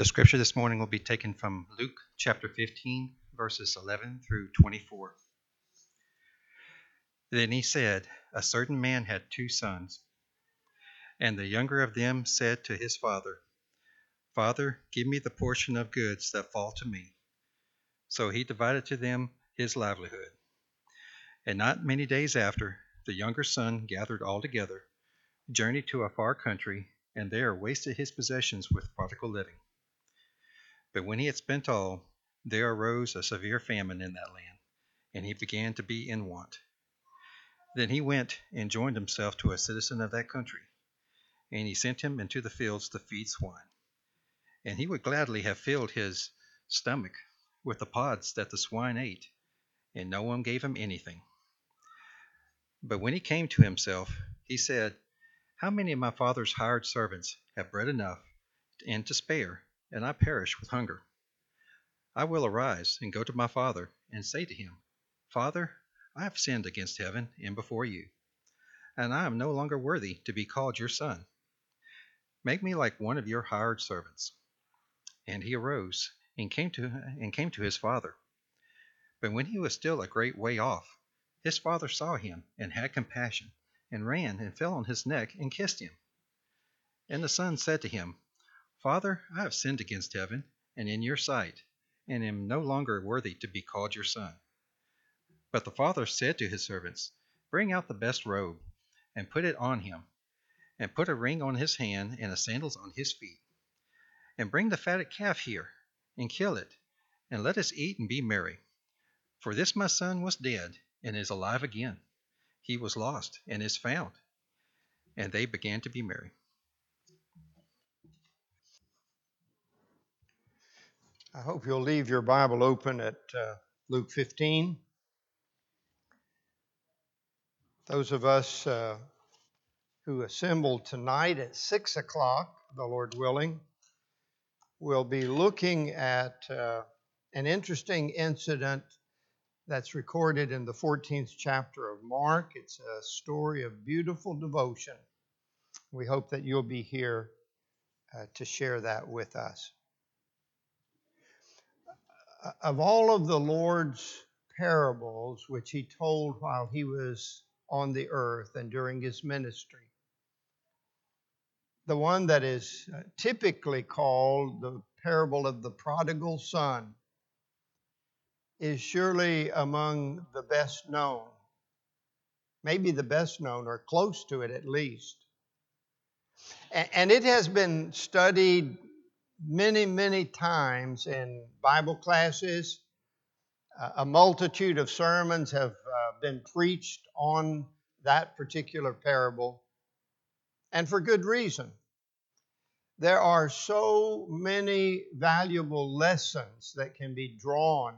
The scripture this morning will be taken from Luke chapter 15, verses 11 through 24. Then he said, A certain man had two sons, and the younger of them said to his father, Father, give me the portion of goods that fall to me. So he divided to them his livelihood. And not many days after, the younger son gathered all together, journeyed to a far country, and there wasted his possessions with prodigal living. But when he had spent all, there arose a severe famine in that land, and he began to be in want. Then he went and joined himself to a citizen of that country, and he sent him into the fields to feed swine. And he would gladly have filled his stomach with the pods that the swine ate, and no one gave him anything. But when he came to himself, he said, How many of my father's hired servants have bread enough and to spare? And I perish with hunger. I will arise and go to my father, and say to him, Father, I have sinned against heaven and before you, and I am no longer worthy to be called your son. Make me like one of your hired servants. And he arose and came to and came to his father. But when he was still a great way off, his father saw him and had compassion, and ran and fell on his neck and kissed him. And the son said to him, Father, I have sinned against heaven and in your sight, and am no longer worthy to be called your son. But the father said to his servants, Bring out the best robe, and put it on him, and put a ring on his hand and sandals on his feet. And bring the fatted calf here, and kill it, and let us eat and be merry. For this my son was dead, and is alive again. He was lost, and is found. And they began to be merry. I hope you'll leave your Bible open at uh, Luke 15. Those of us uh, who assemble tonight at 6 o'clock, the Lord willing, will be looking at uh, an interesting incident that's recorded in the 14th chapter of Mark. It's a story of beautiful devotion. We hope that you'll be here uh, to share that with us of all of the Lord's parables which he told while he was on the earth and during his ministry, the one that is uh, typically called the parable of the prodigal son is surely among the best known, maybe the best known or close to it at least. And it has been studied many, many times in Bible classes. Uh, a multitude of sermons have uh, been preached on that particular parable, and for good reason. There are so many valuable lessons that can be drawn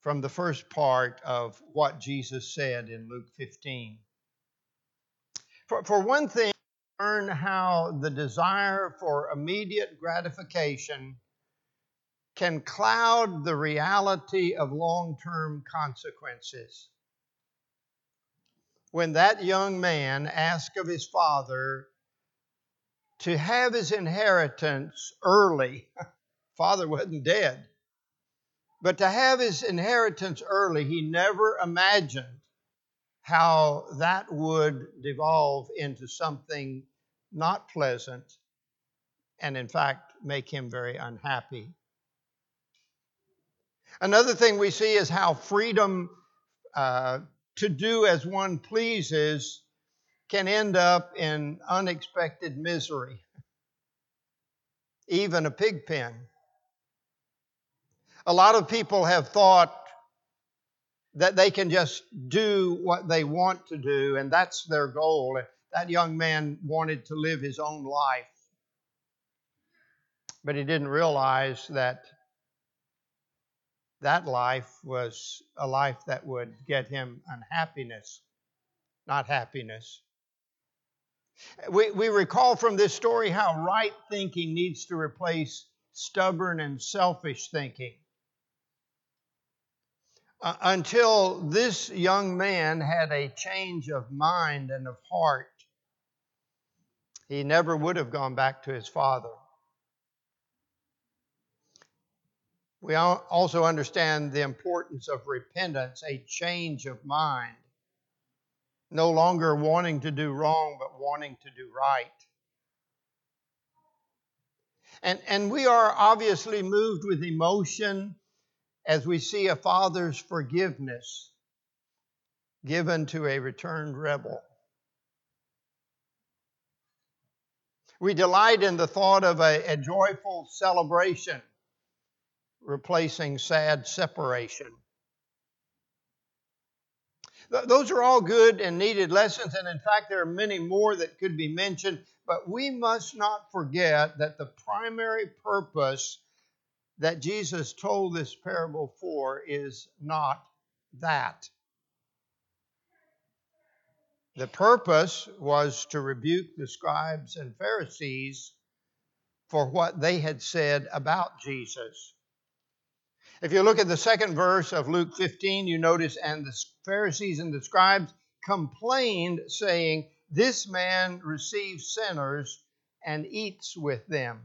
from the first part of what Jesus said in Luke 15. For, for one thing, learn how the desire for immediate gratification can cloud the reality of long term consequences. When that young man asked of his father to have his inheritance early, father wasn't dead, but to have his inheritance early, he never imagined how that would devolve into something not pleasant and, in fact, make him very unhappy. Another thing we see is how freedom uh, to do as one pleases can end up in unexpected misery, even a pig pen. A lot of people have thought that they can just do what they want to do, and that's their goal. That young man wanted to live his own life, but he didn't realize that that life was a life that would get him unhappiness, not happiness. We, we recall from this story how right thinking needs to replace stubborn and selfish thinking uh, until this young man had a change of mind and of heart. He never would have gone back to his father. We also understand the importance of repentance, a change of mind. No longer wanting to do wrong, but wanting to do right. And, and we are obviously moved with emotion as we see a father's forgiveness given to a returned rebel. We delight in the thought of a, a joyful celebration replacing sad separation. Th- those are all good and needed lessons, and in fact, there are many more that could be mentioned, but we must not forget that the primary purpose that Jesus told this parable for is not that. The purpose was to rebuke the scribes and Pharisees for what they had said about Jesus. If you look at the second verse of Luke 15, you notice, and the Pharisees and the scribes complained, saying, This man receives sinners and eats with them.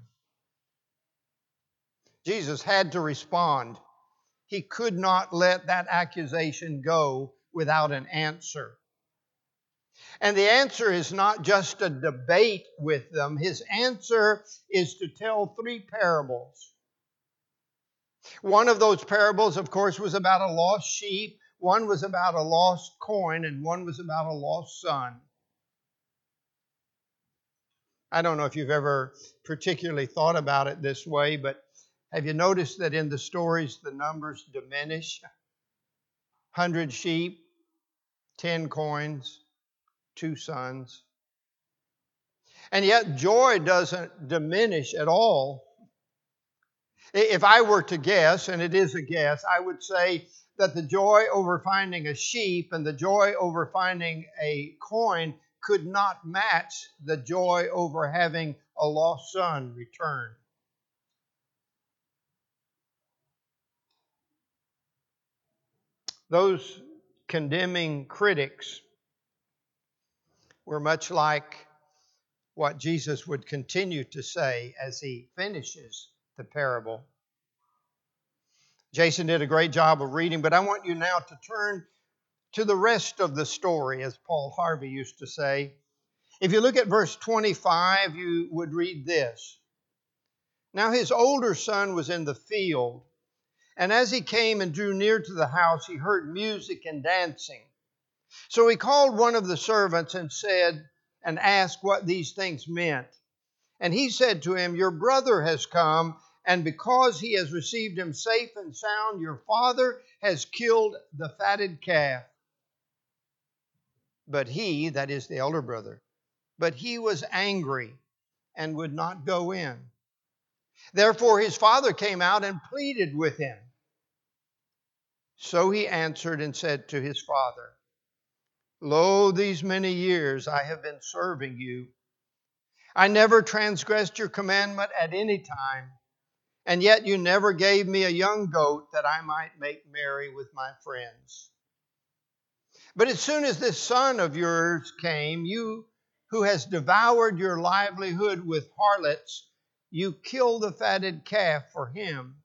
Jesus had to respond. He could not let that accusation go without an answer. And the answer is not just a debate with them, his answer is to tell three parables. One of those parables, of course, was about a lost sheep, one was about a lost coin, and one was about a lost son. I don't know if you've ever particularly thought about it this way, but have you noticed that in the stories the numbers diminish? 100 sheep, 10 coins, two sons. And yet, joy doesn't diminish at all. If I were to guess, and it is a guess, I would say that the joy over finding a sheep and the joy over finding a coin could not match the joy over having a lost son returned. Those condemning critics were much like what Jesus would continue to say as he finishes the parable. Jason did a great job of reading, but I want you now to turn to the rest of the story, as Paul Harvey used to say. If you look at verse 25, you would read this Now his older son was in the field and as he came and drew near to the house, he heard music and dancing. So he called one of the servants and said, and asked what these things meant. And he said to him, Your brother has come, and because he has received him safe and sound, your father has killed the fatted calf. But he, that is the elder brother, but he was angry and would not go in. Therefore his father came out and pleaded with him. So he answered and said to his father, Lo, these many years I have been serving you. I never transgressed your commandment at any time, and yet you never gave me a young goat that I might make merry with my friends. But as soon as this son of yours came, you who has devoured your livelihood with harlots, you killed the fatted calf for him.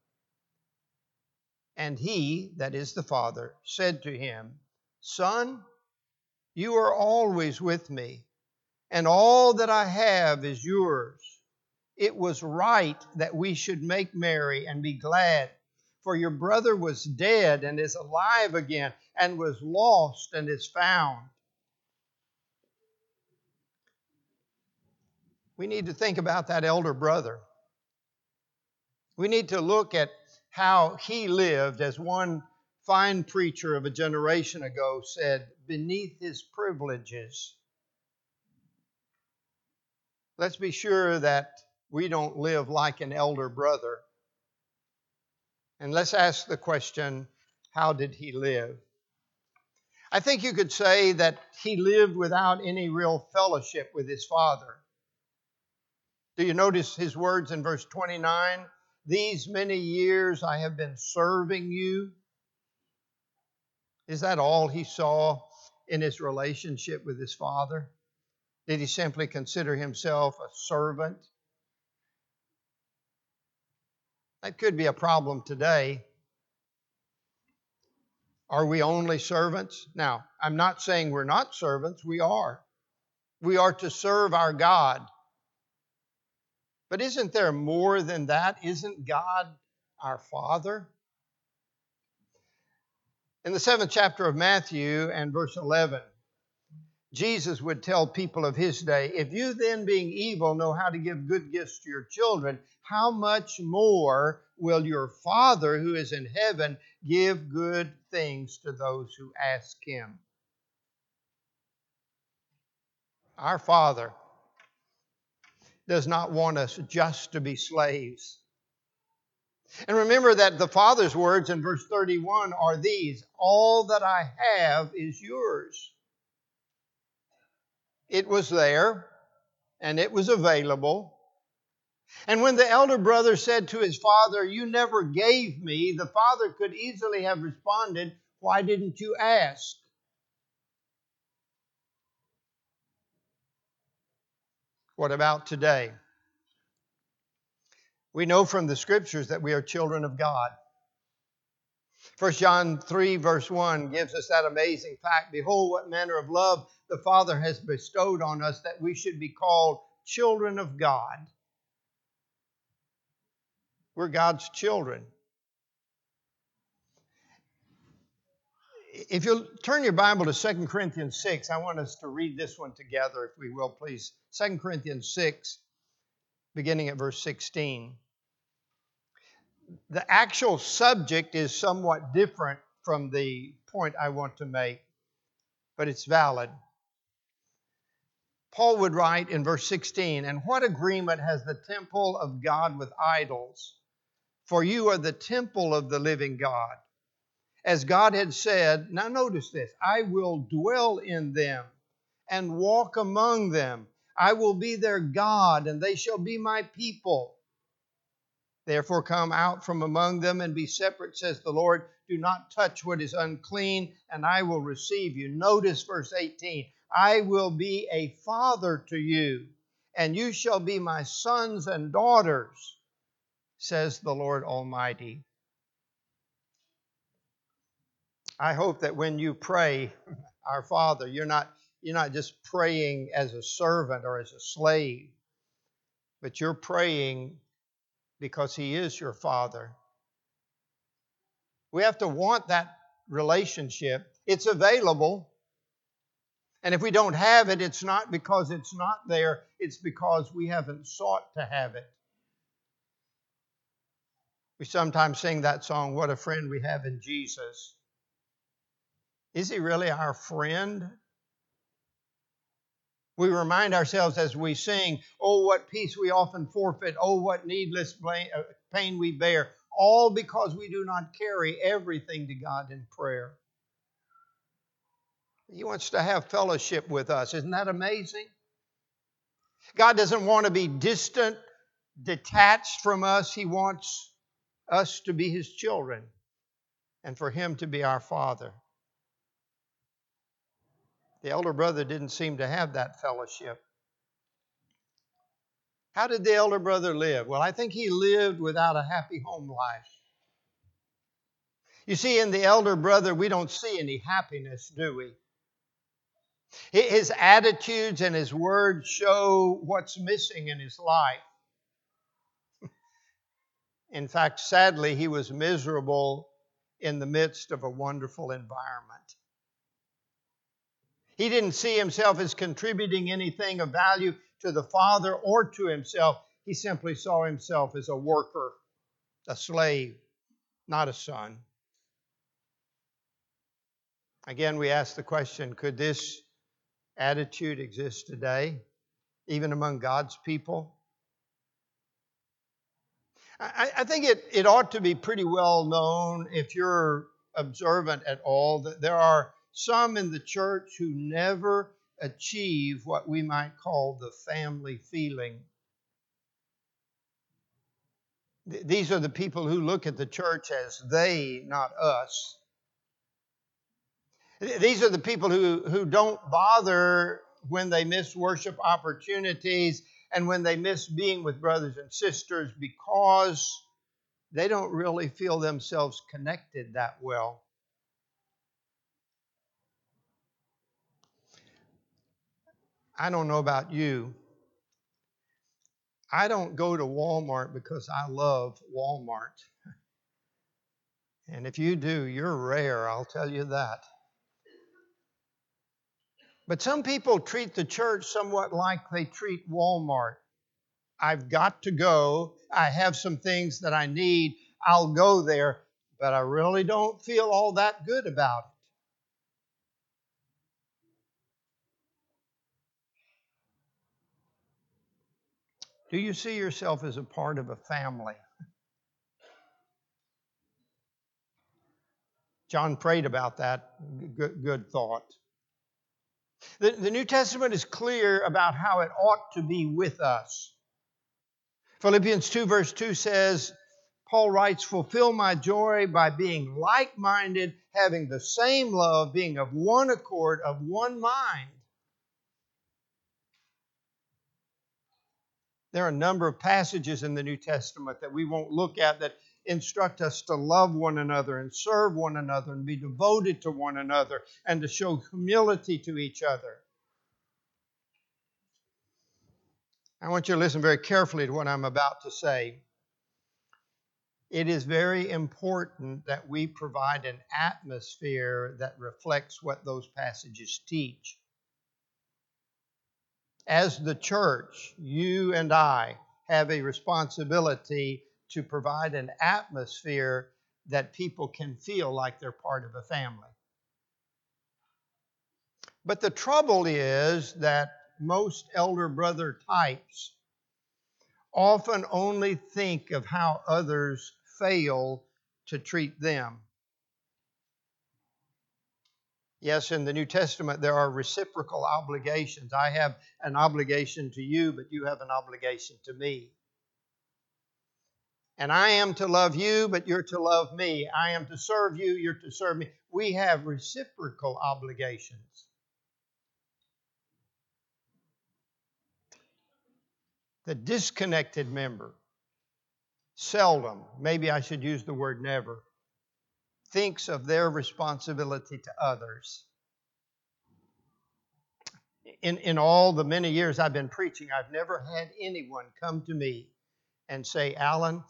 And he, that is the Father, said to him, Son, you are always with me, and all that I have is yours. It was right that we should make merry and be glad, for your brother was dead and is alive again, and was lost and is found. We need to think about that elder brother. We need to look at how he lived, as one fine preacher of a generation ago said, beneath his privileges. Let's be sure that we don't live like an elder brother. And let's ask the question how did he live? I think you could say that he lived without any real fellowship with his father. Do you notice his words in verse 29? These many years I have been serving you. Is that all he saw in his relationship with his father? Did he simply consider himself a servant? That could be a problem today. Are we only servants? Now, I'm not saying we're not servants, we are. We are to serve our God. But isn't there more than that? Isn't God our Father? In the seventh chapter of Matthew and verse 11, Jesus would tell people of his day, If you then, being evil, know how to give good gifts to your children, how much more will your Father who is in heaven give good things to those who ask him? Our Father does not want us just to be slaves. And remember that the Father's words in verse 31 are these All that I have is yours. It was there and it was available. And when the elder brother said to his father, You never gave me, the father could easily have responded, Why didn't you ask? What about today? We know from the scriptures that we are children of God. 1 John 3, verse 1 gives us that amazing fact Behold, what manner of love the Father has bestowed on us that we should be called children of God. We're God's children. If you'll turn your Bible to 2 Corinthians 6, I want us to read this one together, if we will, please. 2 Corinthians 6, beginning at verse 16. The actual subject is somewhat different from the point I want to make, but it's valid. Paul would write in verse 16, And what agreement has the temple of God with idols? For you are the temple of the living God as God had said, now notice this I will dwell in them and walk among them. I will be their God, and they shall be my people. Therefore, come out from among them and be separate, says the Lord. Do not touch what is unclean, and I will receive you. Notice verse 18 I will be a father to you, and you shall be my sons and daughters, says the Lord Almighty. I hope that when you pray, Our Father, you're not, you're not just praying as a servant or as a slave, but you're praying because He is your Father. We have to want that relationship. It's available. And if we don't have it, it's not because it's not there, it's because we haven't sought to have it. We sometimes sing that song, What a Friend We Have in Jesus. Is he really our friend? We remind ourselves as we sing, Oh, what peace we often forfeit, oh, what needless uh, pain we bear, all because we do not carry everything to God in prayer. He wants to have fellowship with us. Isn't that amazing? God doesn't want to be distant, detached from us. He wants us to be His children and for Him to be our Father. The elder brother didn't seem to have that fellowship. How did the elder brother live? Well, I think he lived without a happy home life. You see, in the elder brother, we don't see any happiness, do we? His attitudes and his words show what's missing in his life. In fact, sadly, he was miserable in the midst of a wonderful environment. He didn't see himself as contributing anything of value to the Father or to himself. He simply saw himself as a worker, a slave, not a son. Again, we ask the question could this attitude exist today, even among God's people? I, I, think it, it ought to be pretty well known if you're observant at all that there are some in the church who never achieve what we might call the family feeling. These are the people who look at the church as they, not us. These are the people who, who don't bother when they miss worship opportunities and when they miss being with brothers and sisters because they don't really feel themselves connected that well. I don't know about you. I don't go to Walmart because I love Walmart. And if you do, you're rare, I'll tell you that. But some people treat the church somewhat like they treat Walmart. I've got to go. I have some things that I need. I'll go there, but I really don't feel all that good about it. Do you see yourself as a part of a family? John prayed about that. Good, good thought. The, the New Testament is clear about how it ought to be with us. Philippians 2, verse 2 says, Paul writes, Fulfill my joy by being like minded, having the same love, being of one accord, of one mind. There are a number of passages in the New Testament that we won't look at that instruct us to love one another and serve one another and be devoted to one another and to show humility to each other. I want you to listen very carefully to what I'm about to say. It is very important that we provide an atmosphere that reflects what those passages teach. As the church, you and I have a responsibility to provide an atmosphere that people can feel like they're part of a family. But the trouble is that most elder brother types often only think of how others fail to treat them. Yes, in the New Testament, there are reciprocal obligations. I have an obligation to you, but you have an obligation to me. And I am to love you, but you're to love me. I am to serve you, you're to serve me. We have reciprocal obligations. The disconnected member seldom, maybe I should use the word never, thinks of their responsibility to others. In, in all the many years I've been preaching, I've never had anyone come to me and say, Alan,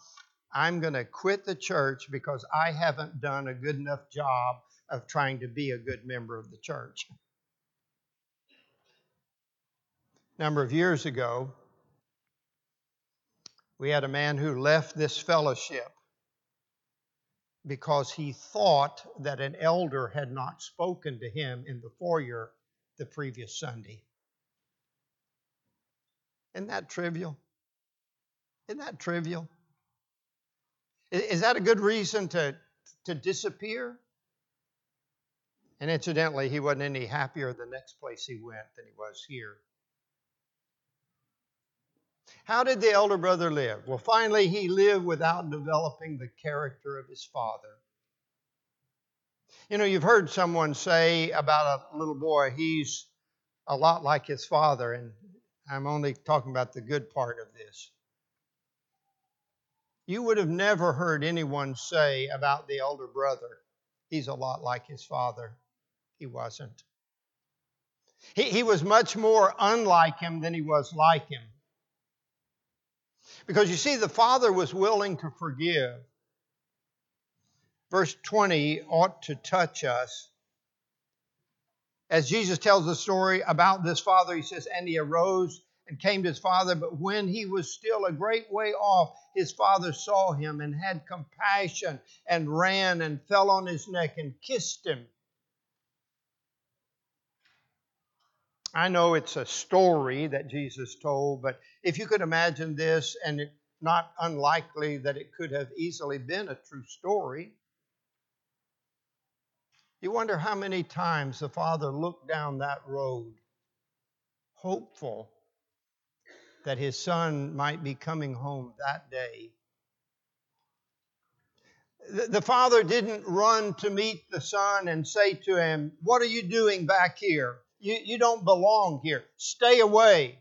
I'm going to quit the church because I haven't done a good enough job of trying to be a good member of the church. A number of years ago, we had a man who left this fellowship because he thought that an elder had not spoken to him in the foyer the previous Sunday. Isn't that trivial? Isn't that trivial? Is that a good reason to, to disappear? And incidentally, he wasn't any happier the next place he went than he was here. How did the elder brother live? Well, finally, he lived without developing the character of his father. You know, you've heard someone say about a little boy, he's a lot like his father, and I'm only talking about the good part of this. You would have never heard anyone say about the elder brother, he's a lot like his father. He wasn't. He, he was much more unlike him than he was like him. Because you see, the father was willing to forgive. Verse 20 ought to touch us. As Jesus tells the story about this father, he says, And he arose and came to his father. But when he was still a great way off, his father saw him and had compassion and ran and fell on his neck and kissed him. I know it's a story that Jesus told, but if you could imagine this, and it's not unlikely that it could have easily been a true story, you wonder how many times the father looked down that road, hopeful that his son might be coming home that day. The father didn't run to meet the son and say to him, What are you doing back here? You, you don't belong here. Stay away.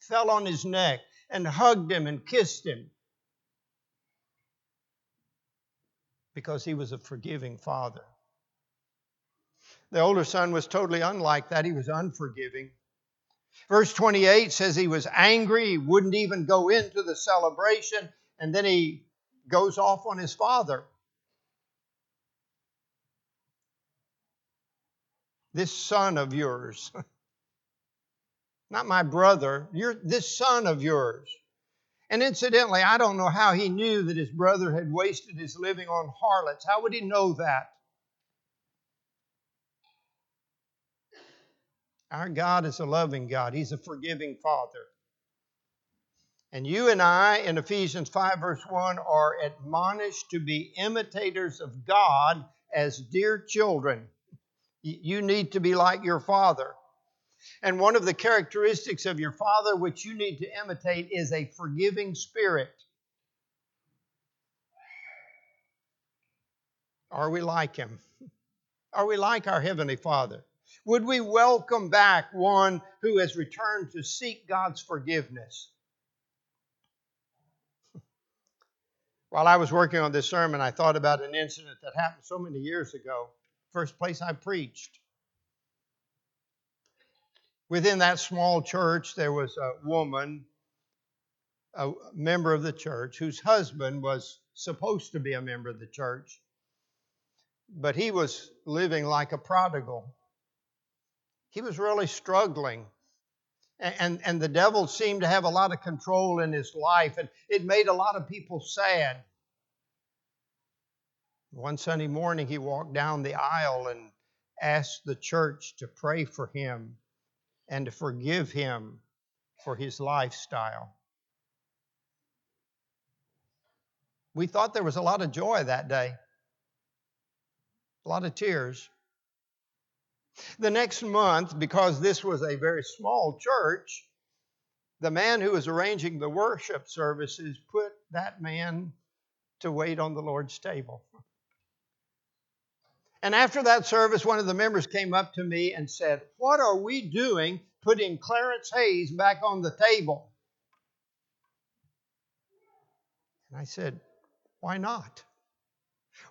Fell on his neck and hugged him and kissed him. because he was a forgiving father. The older son was totally unlike that. He was unforgiving. Verse 28 says he was angry, he wouldn't even go into the celebration, and then he goes off on his father. This son of yours, not my brother, you're this son of yours. And incidentally, I don't know how he knew that his brother had wasted his living on harlots. How would he know that? Our God is a loving God, He's a forgiving Father. And you and I, in Ephesians 5, verse 1, are admonished to be imitators of God as dear children. You need to be like your Father. And one of the characteristics of your Father, which you need to imitate, is a forgiving spirit. Are we like Him? Are we like our Heavenly Father? Would we welcome back one who has returned to seek God's forgiveness? While I was working on this sermon, I thought about an incident that happened so many years ago. First place I preached. Within that small church, there was a woman, a member of the church, whose husband was supposed to be a member of the church, but he was living like a prodigal he was really struggling. And, and, the devil seemed to have a lot of control in his life, and it made a lot of people sad. One Sunday morning, he walked down the aisle and asked the church to pray for him and to forgive him for his lifestyle. We thought there was a lot of joy that day, a lot of tears. The next month, because this was a very small church, the man who was arranging the worship services put that man to wait on the Lord's table. And after that service, one of the members came up to me and said, What are we doing putting Clarence Hayes back on the table? And I said, Why not?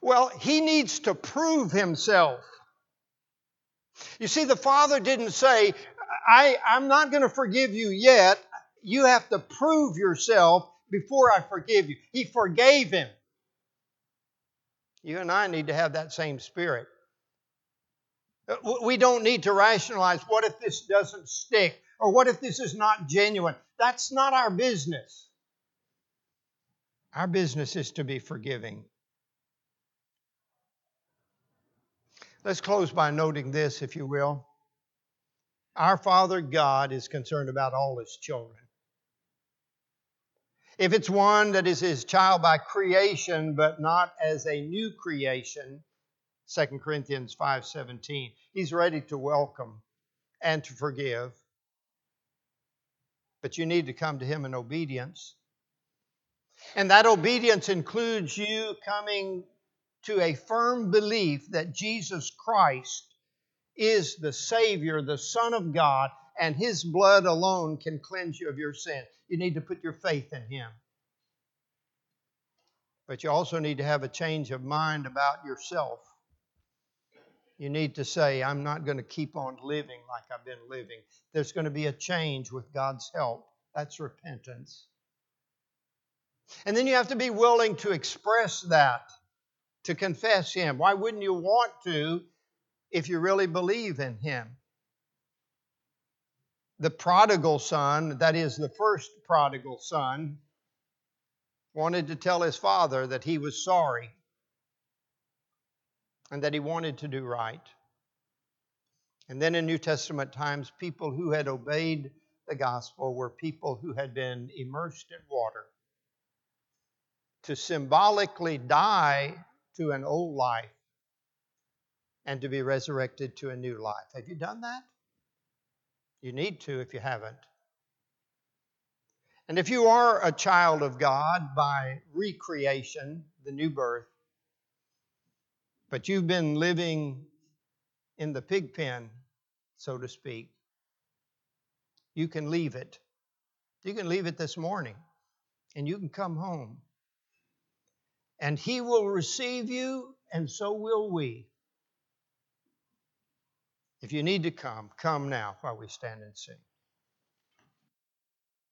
Well, he needs to prove himself. You see, the Father didn't say, I, I'm not going to forgive you yet. You have to prove yourself before I forgive you. He forgave him. You and I need to have that same spirit. Uh, we don't need to rationalize what if this doesn't stick or what if this is not genuine. That's not our business. Our business is to be forgiving. Let's close by noting this, if you will. Our Father God is concerned about all His children. If it's one that is His child by creation, but not as a new creation, 2 Corinthians 5:17, He's ready to welcome and to forgive. But you need to come to Him in obedience. And that obedience includes you coming to a firm belief that Jesus Christ is the Savior, the Son of God, and His blood alone can cleanse you of your sin. You need to put your faith in Him. But you also need to have a change of mind about yourself. You need to say, I'm not going to keep on living like I've been living. There's going to be a change with God's help. That's repentance. And then you have to be willing to express that to confess Him. Why wouldn't you want to if you really believe in Him? The prodigal son, that is the first prodigal son, wanted to tell his father that he was sorry and that he wanted to do right. And then in New Testament times, people who had obeyed the gospel were people who had been immersed in water. To symbolically die to an old life and to be resurrected to a new life. Have you done that? You need to if you haven't. And if you are a child of God by recreation, the new birth, but you've been living in the pig pen, so to speak, you can leave it. You can leave it this morning and you can come home and He will receive you, and so will we. If you need to come, come now while we stand and sing.